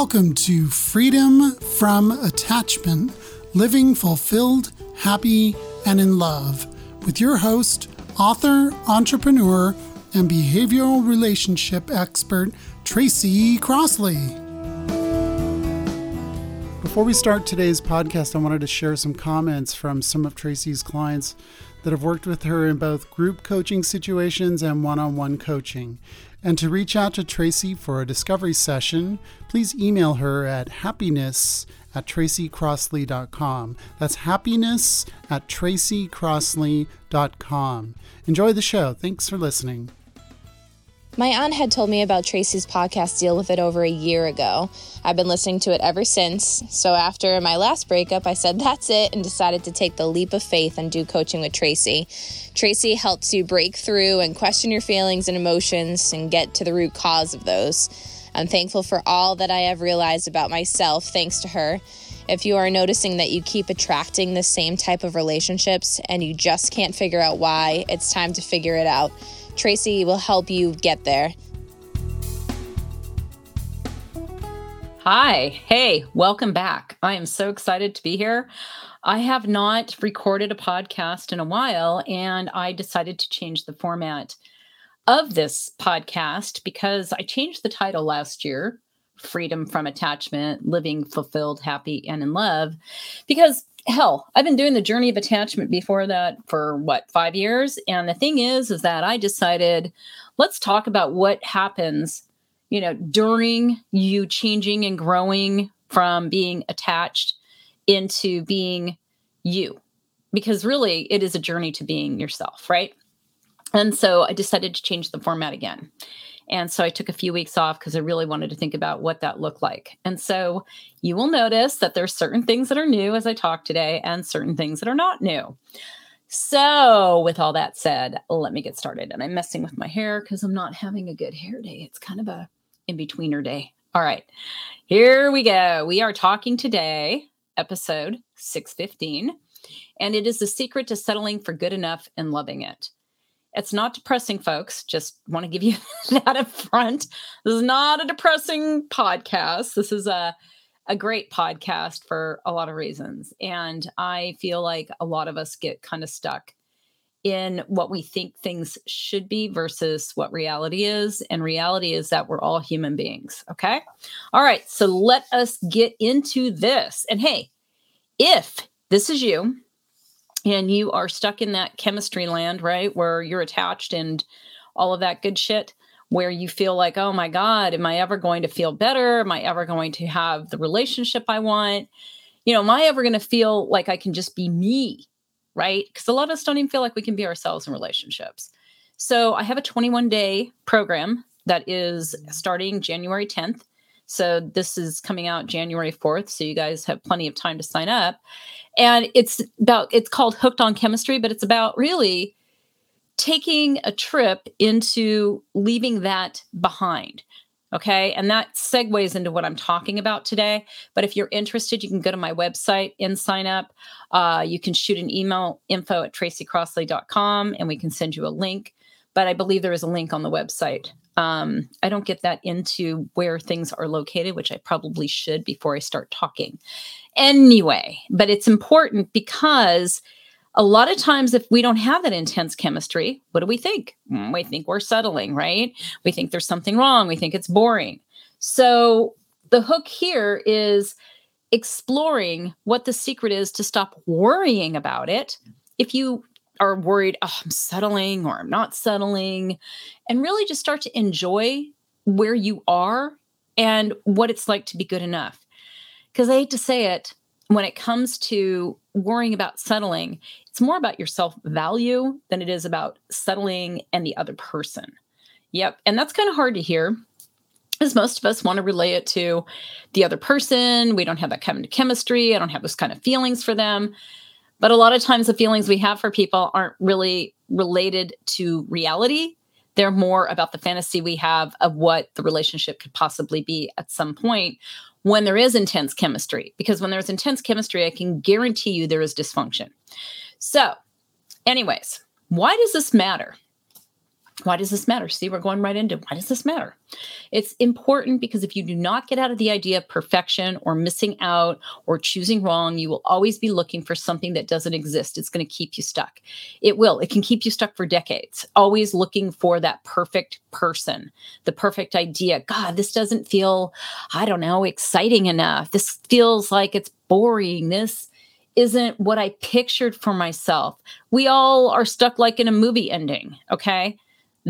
Welcome to Freedom from Attachment Living Fulfilled, Happy, and in Love with your host, author, entrepreneur, and behavioral relationship expert, Tracy Crossley. Before we start today's podcast, I wanted to share some comments from some of Tracy's clients that have worked with her in both group coaching situations and one on one coaching. And to reach out to Tracy for a discovery session, please email her at happiness at tracycrossley.com. That's happiness at tracycrossley.com. Enjoy the show. Thanks for listening. My aunt had told me about Tracy's podcast Deal with It over a year ago. I've been listening to it ever since. So after my last breakup, I said that's it and decided to take the leap of faith and do coaching with Tracy. Tracy helps you break through and question your feelings and emotions and get to the root cause of those. I'm thankful for all that I have realized about myself thanks to her. If you are noticing that you keep attracting the same type of relationships and you just can't figure out why, it's time to figure it out. Tracy will help you get there. Hi. Hey, welcome back. I am so excited to be here. I have not recorded a podcast in a while, and I decided to change the format of this podcast because I changed the title last year Freedom from Attachment Living Fulfilled, Happy, and in Love. Because hell, I've been doing the journey of attachment before that for what, five years? And the thing is, is that I decided let's talk about what happens, you know, during you changing and growing from being attached into being you. Because really, it is a journey to being yourself, right? And so I decided to change the format again. And so I took a few weeks off because I really wanted to think about what that looked like. And so you will notice that there's certain things that are new as I talk today and certain things that are not new. So, with all that said, let me get started. And I'm messing with my hair because I'm not having a good hair day. It's kind of a in betweener day. All right, here we go. We are talking today, episode 615, and it is the secret to settling for good enough and loving it. It's not depressing, folks. Just want to give you that up front. This is not a depressing podcast. This is a a great podcast for a lot of reasons. And I feel like a lot of us get kind of stuck in what we think things should be versus what reality is. And reality is that we're all human beings. Okay. All right. So let us get into this. And hey, if this is you, and you are stuck in that chemistry land, right? Where you're attached and all of that good shit, where you feel like, oh my God, am I ever going to feel better? Am I ever going to have the relationship I want? You know, am I ever going to feel like I can just be me? Right? Because a lot of us don't even feel like we can be ourselves in relationships. So I have a 21 day program that is starting January 10th. So this is coming out January 4th. So you guys have plenty of time to sign up. And it's about, it's called Hooked on Chemistry, but it's about really taking a trip into leaving that behind. Okay. And that segues into what I'm talking about today. But if you're interested, you can go to my website and sign up. Uh, you can shoot an email info at tracycrossley.com and we can send you a link. But I believe there is a link on the website um, I don't get that into where things are located, which I probably should before I start talking. Anyway, but it's important because a lot of times, if we don't have that intense chemistry, what do we think? Mm, we think we're settling, right? We think there's something wrong. We think it's boring. So the hook here is exploring what the secret is to stop worrying about it. If you are worried, oh, I'm settling or I'm not settling, and really just start to enjoy where you are and what it's like to be good enough. Because I hate to say it, when it comes to worrying about settling, it's more about your self value than it is about settling and the other person. Yep. And that's kind of hard to hear because most of us want to relay it to the other person. We don't have that kind of chemistry. I don't have those kind of feelings for them. But a lot of times the feelings we have for people aren't really related to reality. They're more about the fantasy we have of what the relationship could possibly be at some point when there is intense chemistry. Because when there's intense chemistry, I can guarantee you there is dysfunction. So, anyways, why does this matter? Why does this matter? See, we're going right into why does this matter? It's important because if you do not get out of the idea of perfection or missing out or choosing wrong, you will always be looking for something that doesn't exist. It's going to keep you stuck. It will. It can keep you stuck for decades, always looking for that perfect person, the perfect idea. God, this doesn't feel, I don't know, exciting enough. This feels like it's boring. This isn't what I pictured for myself. We all are stuck like in a movie ending, okay?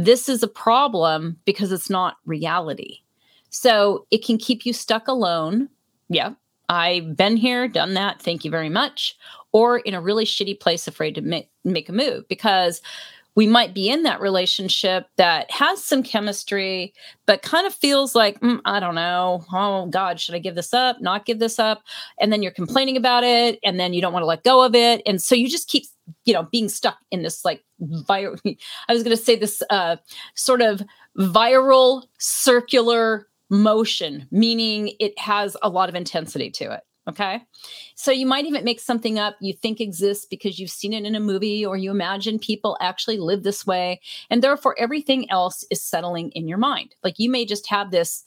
This is a problem because it's not reality. So it can keep you stuck alone. Yeah, I've been here, done that. Thank you very much. Or in a really shitty place, afraid to make, make a move because we might be in that relationship that has some chemistry, but kind of feels like, mm, I don't know. Oh, God, should I give this up? Not give this up? And then you're complaining about it. And then you don't want to let go of it. And so you just keep, you know, being stuck in this like viral, I was going to say this uh, sort of viral circular motion, meaning it has a lot of intensity to it. Okay. So you might even make something up you think exists because you've seen it in a movie or you imagine people actually live this way. And therefore, everything else is settling in your mind. Like you may just have this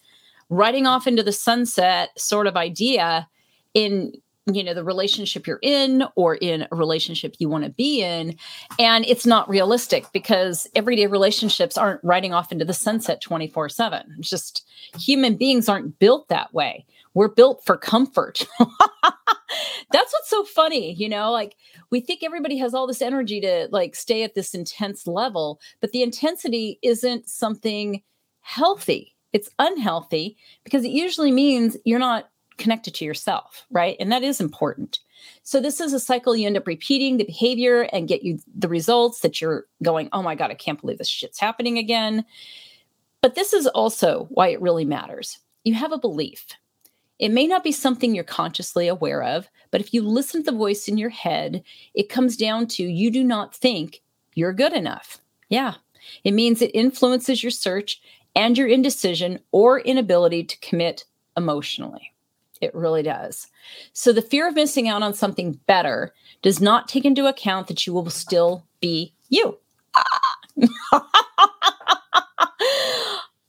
riding off into the sunset sort of idea in you know the relationship you're in or in a relationship you want to be in and it's not realistic because everyday relationships aren't riding off into the sunset 24 7 it's just human beings aren't built that way we're built for comfort. That's what's so funny, you know, like we think everybody has all this energy to like stay at this intense level, but the intensity isn't something healthy. It's unhealthy because it usually means you're not connected to yourself, right? And that is important. So this is a cycle you end up repeating the behavior and get you the results that you're going, "Oh my god, I can't believe this shit's happening again." But this is also why it really matters. You have a belief. It may not be something you're consciously aware of, but if you listen to the voice in your head, it comes down to you do not think you're good enough. Yeah, it means it influences your search and your indecision or inability to commit emotionally. It really does. So the fear of missing out on something better does not take into account that you will still be you.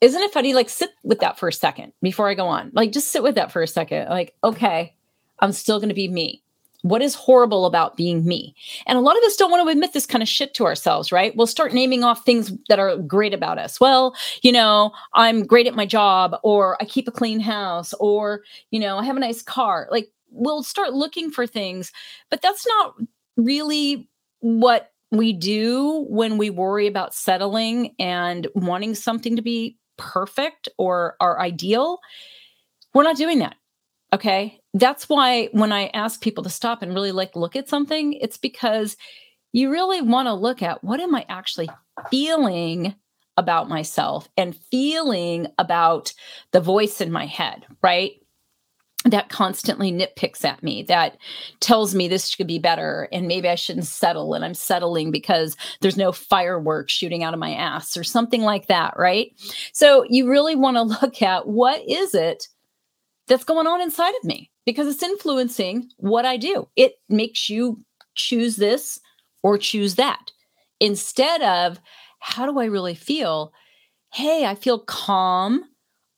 isn't it funny? Like, sit with that for a second before I go on. Like, just sit with that for a second. Like, okay, I'm still going to be me. What is horrible about being me? And a lot of us don't want to admit this kind of shit to ourselves, right? We'll start naming off things that are great about us. Well, you know, I'm great at my job, or I keep a clean house, or, you know, I have a nice car. Like, we'll start looking for things, but that's not really what we do when we worry about settling and wanting something to be perfect or our ideal. We're not doing that. Okay. That's why when I ask people to stop and really like look at something, it's because you really want to look at what am I actually feeling about myself and feeling about the voice in my head, right? that constantly nitpicks at me that tells me this should be better and maybe I shouldn't settle and I'm settling because there's no fireworks shooting out of my ass or something like that, right? So you really want to look at what is it that's going on inside of me because it's influencing what I do. It makes you choose this or choose that instead of how do I really feel? Hey, I feel calm.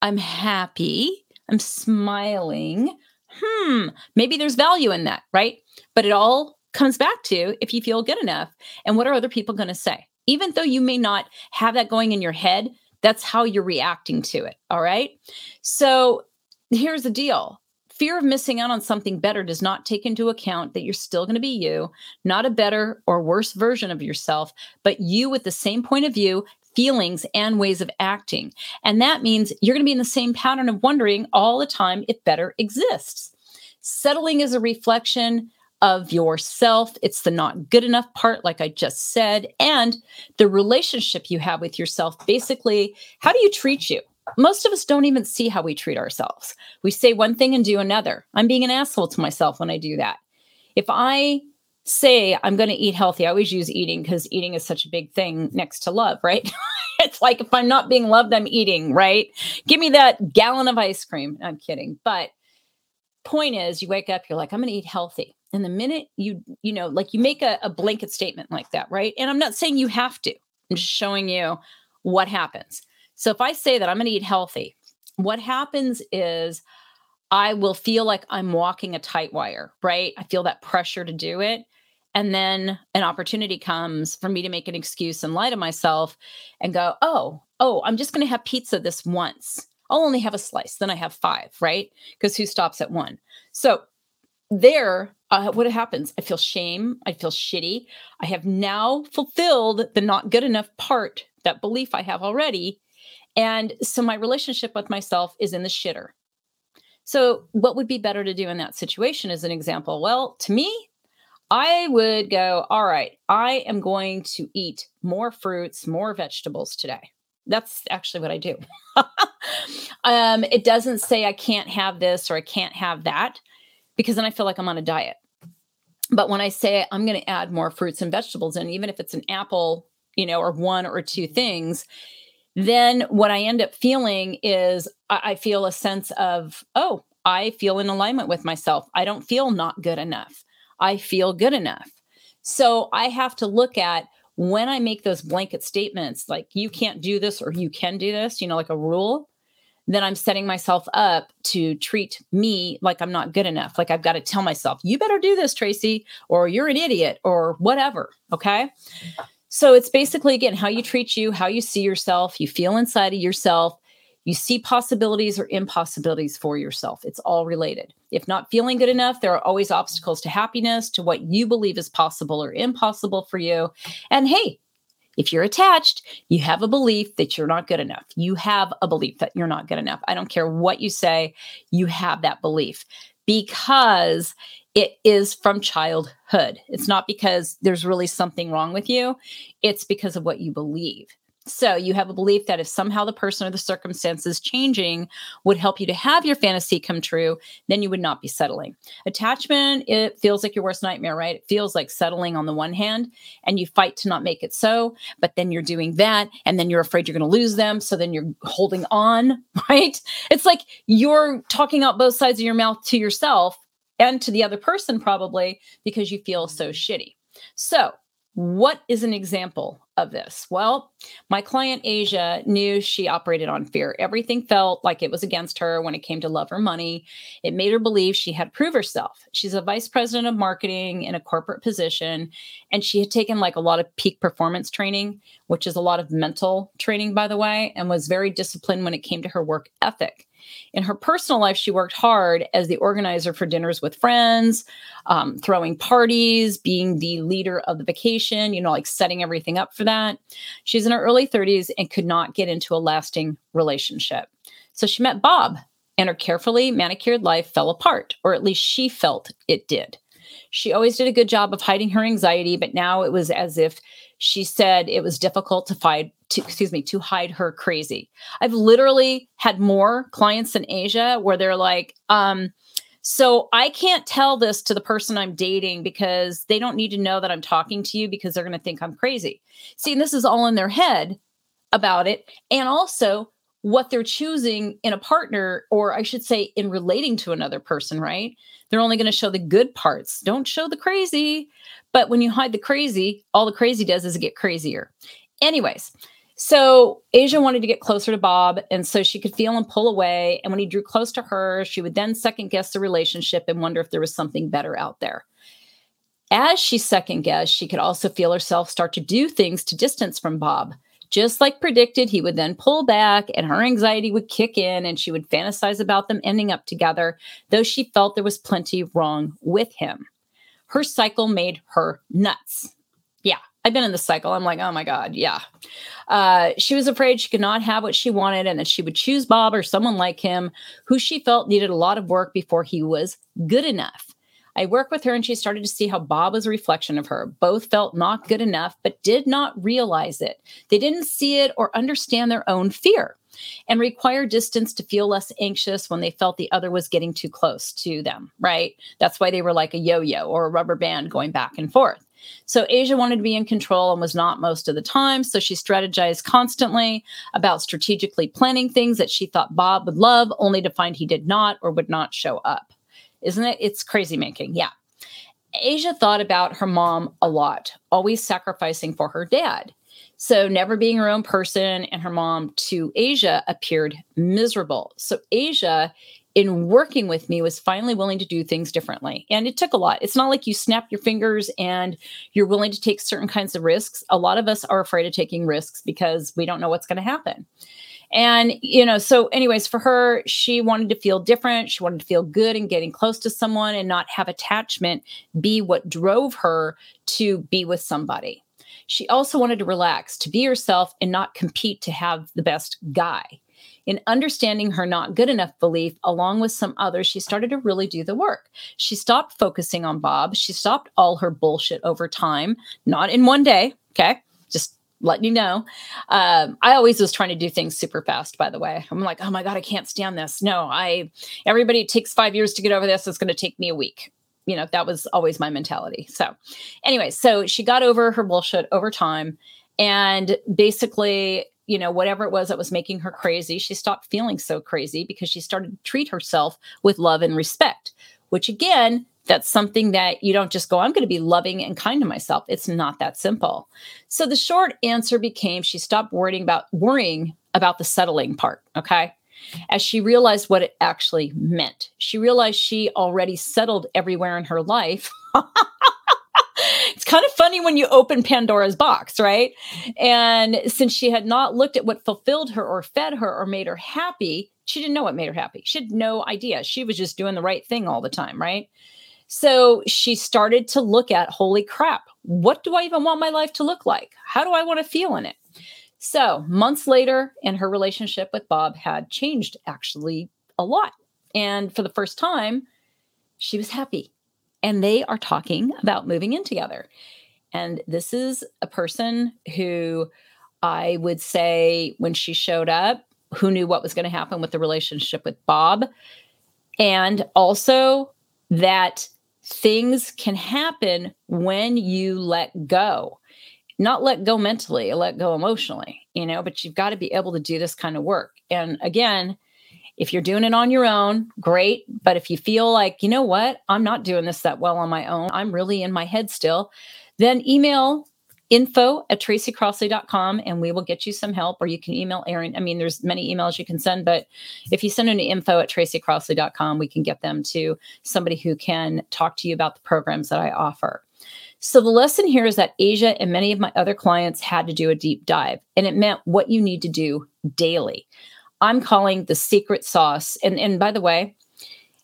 I'm happy. I'm smiling. Hmm, maybe there's value in that, right? But it all comes back to if you feel good enough and what are other people going to say? Even though you may not have that going in your head, that's how you're reacting to it. All right. So here's the deal fear of missing out on something better does not take into account that you're still going to be you, not a better or worse version of yourself, but you with the same point of view, feelings and ways of acting. And that means you're going to be in the same pattern of wondering all the time if better exists. Settling is a reflection of yourself. It's the not good enough part, like I just said, and the relationship you have with yourself. Basically, how do you treat you? Most of us don't even see how we treat ourselves. We say one thing and do another. I'm being an asshole to myself when I do that. If I say I'm going to eat healthy, I always use eating because eating is such a big thing next to love, right? it's like if I'm not being loved, I'm eating, right? Give me that gallon of ice cream. I'm kidding. But point is, you wake up, you're like, I'm going to eat healthy. And the minute you, you know, like you make a, a blanket statement like that, right? And I'm not saying you have to, I'm just showing you what happens? So if I say that I'm going to eat healthy, what happens is I will feel like I'm walking a tight wire, right? I feel that pressure to do it. And then an opportunity comes for me to make an excuse and lie to myself and go, oh, oh, I'm just going to have pizza this once. I'll only have a slice. Then I have five, right? Because who stops at one? So there, uh, what happens? I feel shame. I feel shitty. I have now fulfilled the not good enough part, that belief I have already. And so my relationship with myself is in the shitter. So, what would be better to do in that situation as an example? Well, to me, I would go, all right, I am going to eat more fruits, more vegetables today. That's actually what I do. um, it doesn't say I can't have this or I can't have that because then I feel like I'm on a diet. But when I say I'm going to add more fruits and vegetables, and even if it's an apple, you know, or one or two things, then what I end up feeling is I, feel a sense of, oh, I feel in alignment with myself. I don't feel not good enough. I feel good enough. So I have to look at when I make those blanket statements, like you can't do this or you can do this, you know, like a rule, then I'm setting myself up to treat me like I'm not good enough. Like I've got to tell myself, you better do this, Tracy, or you're an idiot, or whatever. Okay. So it's basically, again, how you treat you, how you see yourself, you feel inside of yourself, you see possibilities or impossibilities for yourself. It's all related. If not feeling good enough, there are always obstacles to happiness, to what you believe is possible or impossible for you. And hey, if you're attached, you have a belief that you're not good enough. You have a belief that you're not good enough. I don't care what you say, you have that belief because it is from childhood. It's not because there's really something wrong with you, it's because of what you believe. So you have a belief that if somehow the person or the circumstances changing would help you to have your fantasy come true, then you would not be settling. Attachment, it feels like your worst nightmare, right? It feels like settling on the one hand, and you fight to not make it so, but then you're doing that, and then you're afraid you're going to lose them. So then you're holding on, right? It's like you're talking out both sides of your mouth to yourself and to the other person, probably because you feel so shitty. So what is an example of this? Well, my client Asia knew she operated on fear. Everything felt like it was against her when it came to love or money. It made her believe she had to prove herself. She's a vice president of marketing in a corporate position, and she had taken like a lot of peak performance training, which is a lot of mental training, by the way, and was very disciplined when it came to her work ethic. In her personal life, she worked hard as the organizer for dinners with friends, um, throwing parties, being the leader of the vacation, you know, like setting everything up for that. She's in her early 30s and could not get into a lasting relationship. So she met Bob, and her carefully manicured life fell apart, or at least she felt it did. She always did a good job of hiding her anxiety, but now it was as if she said it was difficult to find to excuse me to hide her crazy. I've literally had more clients in asia where they're like um so i can't tell this to the person i'm dating because they don't need to know that i'm talking to you because they're going to think i'm crazy. See this is all in their head about it and also what they're choosing in a partner or i should say in relating to another person right? They're only going to show the good parts. Don't show the crazy but when you hide the crazy all the crazy does is get crazier anyways so Asia wanted to get closer to Bob, and so she could feel him pull away. And when he drew close to her, she would then second guess the relationship and wonder if there was something better out there. As she second guessed, she could also feel herself start to do things to distance from Bob. Just like predicted, he would then pull back and her anxiety would kick in and she would fantasize about them ending up together, though she felt there was plenty wrong with him. Her cycle made her nuts. Yeah, I've been in the cycle. I'm like, oh my God, yeah. Uh, she was afraid she could not have what she wanted and that she would choose Bob or someone like him who she felt needed a lot of work before he was good enough. I worked with her and she started to see how Bob was a reflection of her. Both felt not good enough, but did not realize it. They didn't see it or understand their own fear and require distance to feel less anxious when they felt the other was getting too close to them, right? That's why they were like a yo yo or a rubber band going back and forth. So Asia wanted to be in control and was not most of the time. So she strategized constantly about strategically planning things that she thought Bob would love, only to find he did not or would not show up. Isn't it? It's crazy making. Yeah. Asia thought about her mom a lot, always sacrificing for her dad. So, never being her own person and her mom to Asia appeared miserable. So, Asia, in working with me, was finally willing to do things differently. And it took a lot. It's not like you snap your fingers and you're willing to take certain kinds of risks. A lot of us are afraid of taking risks because we don't know what's going to happen. And, you know, so, anyways, for her, she wanted to feel different. She wanted to feel good and getting close to someone and not have attachment be what drove her to be with somebody. She also wanted to relax, to be herself and not compete to have the best guy. In understanding her not good enough belief, along with some others, she started to really do the work. She stopped focusing on Bob. She stopped all her bullshit over time, not in one day. Okay. Just letting you know. Um, I always was trying to do things super fast, by the way. I'm like, oh my God, I can't stand this. No, I, everybody takes five years to get over this. It's going to take me a week you know, that was always my mentality. So, anyway, so she got over her bullshit over time. And basically, you know, whatever it was that was making her crazy, she stopped feeling so crazy because she started to treat herself with love and respect, which again, that's something that you don't just go, I'm going to be loving and kind to myself. It's not that simple. So the short answer became she stopped worrying about worrying about the settling part. Okay as she realized what it actually meant. She realized she already settled everywhere in her life. it's kind of funny when you open Pandora's box, right? And since she had not looked at what fulfilled her or fed her or made her happy, she didn't know what made her happy. She had no idea. She was just doing the right thing all the time, right? So she started to look at holy crap, what do I even want my life to look like? How do I want to feel in it? So, months later, and her relationship with Bob had changed actually a lot. And for the first time, she was happy. And they are talking about moving in together. And this is a person who I would say, when she showed up, who knew what was going to happen with the relationship with Bob. And also that things can happen when you let go not let go mentally, let go emotionally, you know, but you've got to be able to do this kind of work. And again, if you're doing it on your own, great. But if you feel like, you know what, I'm not doing this that well on my own, I'm really in my head still, then email info at tracycrossley.com and we will get you some help or you can email Erin. I mean, there's many emails you can send, but if you send an info at tracycrossley.com, we can get them to somebody who can talk to you about the programs that I offer. So the lesson here is that Asia and many of my other clients had to do a deep dive, and it meant what you need to do daily. I'm calling the secret sauce. And, and by the way,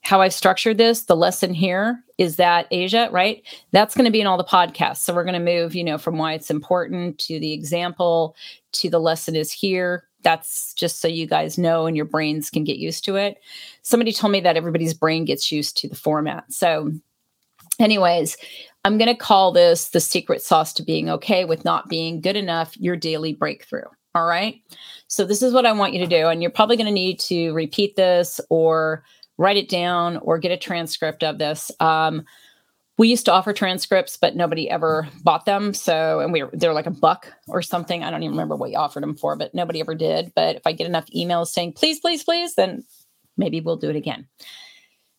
how I've structured this, the lesson here is that Asia, right? That's going to be in all the podcasts. So we're going to move, you know, from why it's important to the example to the lesson is here. That's just so you guys know and your brains can get used to it. Somebody told me that everybody's brain gets used to the format. So, anyways, I'm going to call this the secret sauce to being okay with not being good enough, your daily breakthrough. All right. So, this is what I want you to do. And you're probably going to need to repeat this or write it down or get a transcript of this. Um, we used to offer transcripts, but nobody ever bought them. So, and we were, they're like a buck or something. I don't even remember what you offered them for, but nobody ever did. But if I get enough emails saying, please, please, please, then maybe we'll do it again.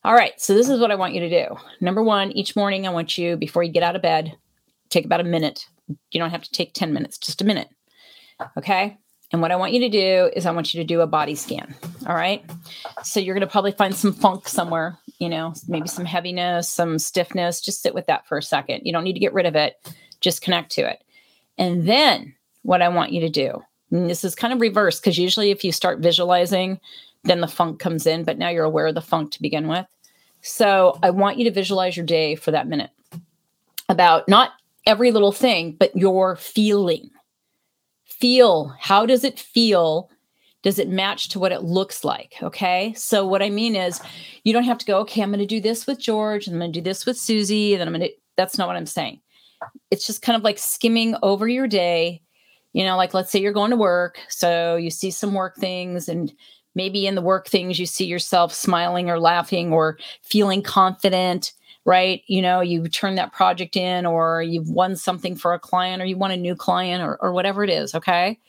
All right. So this is what I want you to do. Number one, each morning, I want you, before you get out of bed, take about a minute. You don't have to take 10 minutes, just a minute. Okay. And what I want you to do is I want you to do a body scan. All right. So you're going to probably find some funk somewhere, you know, maybe some heaviness, some stiffness. Just sit with that for a second. You don't need to get rid of it, just connect to it. And then what I want you to do, this is kind of reverse because usually if you start visualizing, then the funk comes in, but now you're aware of the funk to begin with. So I want you to visualize your day for that minute about not every little thing, but your feeling. Feel how does it feel? Does it match to what it looks like? Okay. So, what I mean is, you don't have to go, okay, I'm going to do this with George, and I'm going to do this with Susie, and then I'm going to, that's not what I'm saying. It's just kind of like skimming over your day. You know, like let's say you're going to work. So, you see some work things, and maybe in the work things you see yourself smiling or laughing or feeling confident right you know you turn that project in or you've won something for a client or you want a new client or, or whatever it is okay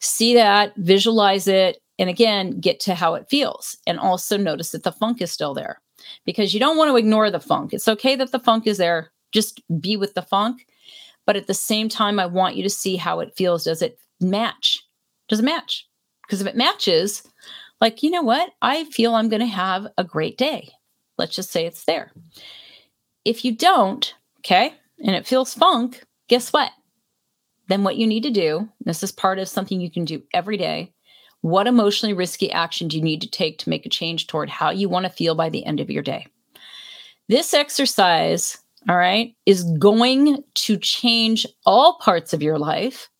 see that visualize it and again get to how it feels and also notice that the funk is still there because you don't want to ignore the funk it's okay that the funk is there just be with the funk But at the same time, I want you to see how it feels. Does it match? Does it match? Because if it matches, like, you know what? I feel I'm going to have a great day. Let's just say it's there. If you don't, okay, and it feels funk, guess what? Then what you need to do, this is part of something you can do every day. What emotionally risky action do you need to take to make a change toward how you want to feel by the end of your day? This exercise, all right, is going to change all parts of your life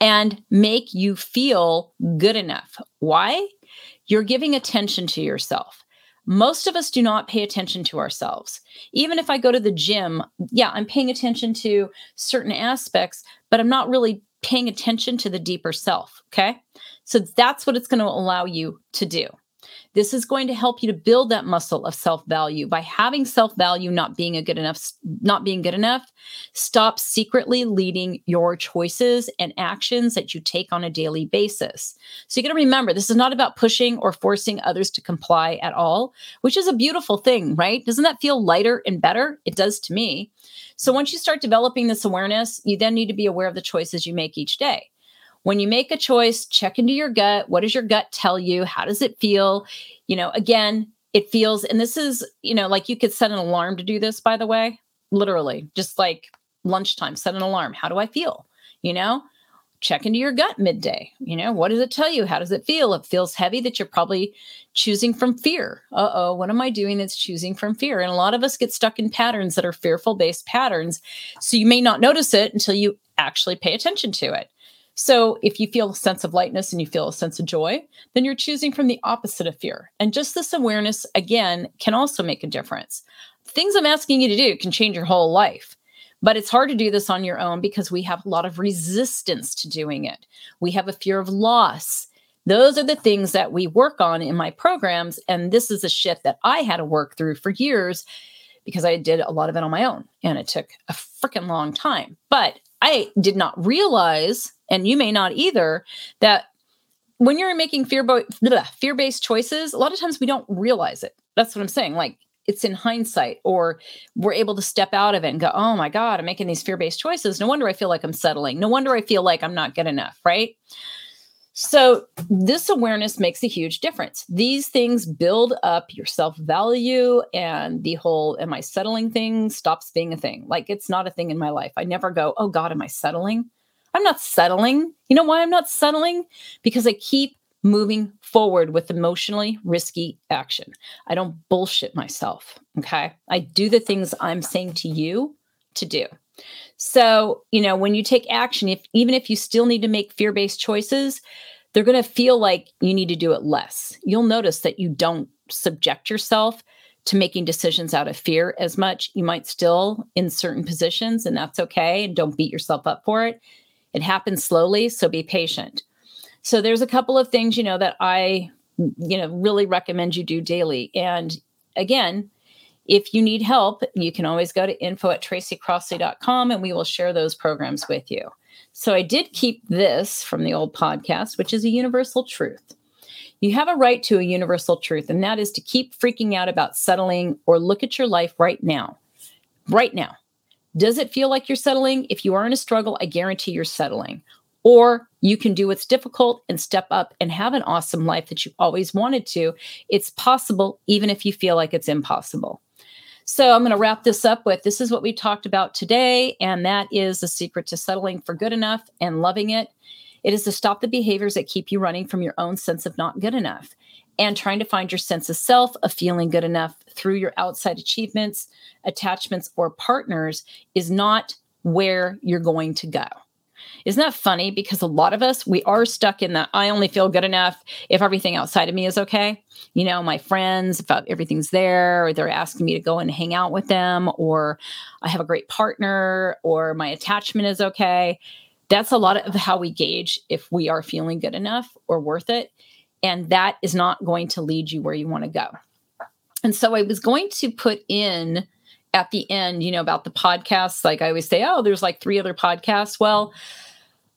and make you feel good enough. Why? You're giving attention to yourself. Most of us do not pay attention to ourselves. Even if I go to the gym, yeah, I'm paying attention to certain aspects, but I'm not really paying attention to the deeper self. Okay. So that's what it's going to allow you to do. This is going to help you to build that muscle of self-value by having self-value not being a good enough not being good enough. Stop secretly leading your choices and actions that you take on a daily basis. So you got to remember this is not about pushing or forcing others to comply at all, which is a beautiful thing, right? Doesn't that feel lighter and better? It does to me. So once you start developing this awareness, you then need to be aware of the choices you make each day. When you make a choice, check into your gut. What does your gut tell you? How does it feel? You know, again, it feels, and this is, you know, like you could set an alarm to do this, by the way, literally, just like lunchtime, set an alarm. How do I feel? You know, check into your gut midday. You know, what does it tell you? How does it feel? It feels heavy that you're probably choosing from fear. Uh oh, what am I doing that's choosing from fear? And a lot of us get stuck in patterns that are fearful based patterns. So you may not notice it until you actually pay attention to it. So if you feel a sense of lightness and you feel a sense of joy, then you're choosing from the opposite of fear. And just this awareness, again, can also make a difference. Things I'm asking you to do can change your whole life. But it's hard to do this on your own because we have a lot of resistance to doing it. We have a fear of loss. Those are the things that we work on in my programs. And this is a shift that I had to work through for years because I did a lot of it on my own and it took a freaking long time. But I did not realize, and you may not either, that when you're making fear fear based choices, a lot of times we don't realize it. That's what I'm saying. Like it's in hindsight, or we're able to step out of it and go, "Oh my god, I'm making these fear based choices. No wonder I feel like I'm settling. No wonder I feel like I'm not good enough." Right? So, this awareness makes a huge difference. These things build up your self value, and the whole am I settling thing stops being a thing. Like, it's not a thing in my life. I never go, oh God, am I settling? I'm not settling. You know why I'm not settling? Because I keep moving forward with emotionally risky action. I don't bullshit myself. Okay. I do the things I'm saying to you to do. So, you know, when you take action, if even if you still need to make fear-based choices, they're going to feel like you need to do it less. You'll notice that you don't subject yourself to making decisions out of fear as much. You might still in certain positions, and that's okay. And don't beat yourself up for it. It happens slowly, so be patient. So there's a couple of things, you know, that I, you know, really recommend you do daily. And again, if you need help, you can always go to info at tracycrossley.com and we will share those programs with you. So I did keep this from the old podcast, which is a universal truth. You have a right to a universal truth, and that is to keep freaking out about settling or look at your life right now. Right now. Does it feel like you're settling? If you are in a struggle, I guarantee you're settling. Or you can do what's difficult and step up and have an awesome life that you always wanted to. It's possible, even if you feel like it's impossible. So I'm going to wrap this up with this is what we talked about today, and that is the secret to settling for good enough and loving it. It is to stop the behaviors that keep you running from your own sense of not good enough and trying to find your sense of self, of feeling good enough through your outside achievements, attachments, or partners is not where you're going to go. Isn't that funny? Because a lot of us, we are stuck in that I only feel good enough if everything outside of me is okay. You know, my friends, if everything's there, or they're asking me to go and hang out with them, or I have a great partner, or my attachment is okay. That's a lot of how we gauge if we are feeling good enough or worth it. And that is not going to lead you where you want to go. And so I was going to put in at the end, you know, about the podcasts. Like I always say, oh, there's like three other podcasts. Well,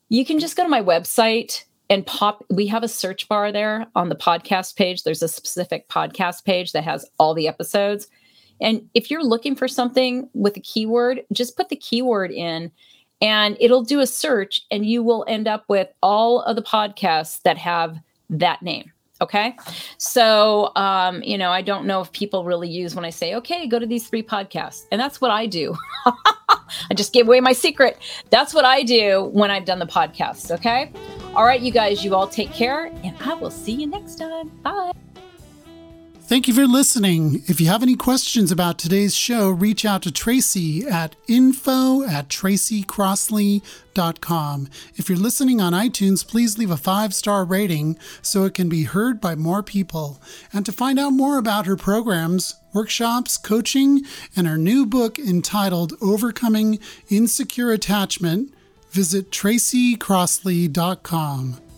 you can just go to my website and pop we have a search bar there on the podcast page there's a specific podcast page that has all the episodes and if you're looking for something with a keyword just put the keyword in and it'll do a search and you will end up with all of the podcasts that have that name. Okay. So, um, you know, I don't know if people really use when I say, okay, go to these three podcasts. And that's what I do. I just gave away my secret. That's what I do when I've done the podcast. Okay. All right, you guys, you all take care, and I will see you next time. Bye. Thank you for listening. If you have any questions about today's show, reach out to Tracy at info at tracycrossley.com. If you're listening on iTunes, please leave a five star rating so it can be heard by more people. And to find out more about her programs, workshops, coaching, and her new book entitled Overcoming Insecure Attachment, visit tracycrossley.com.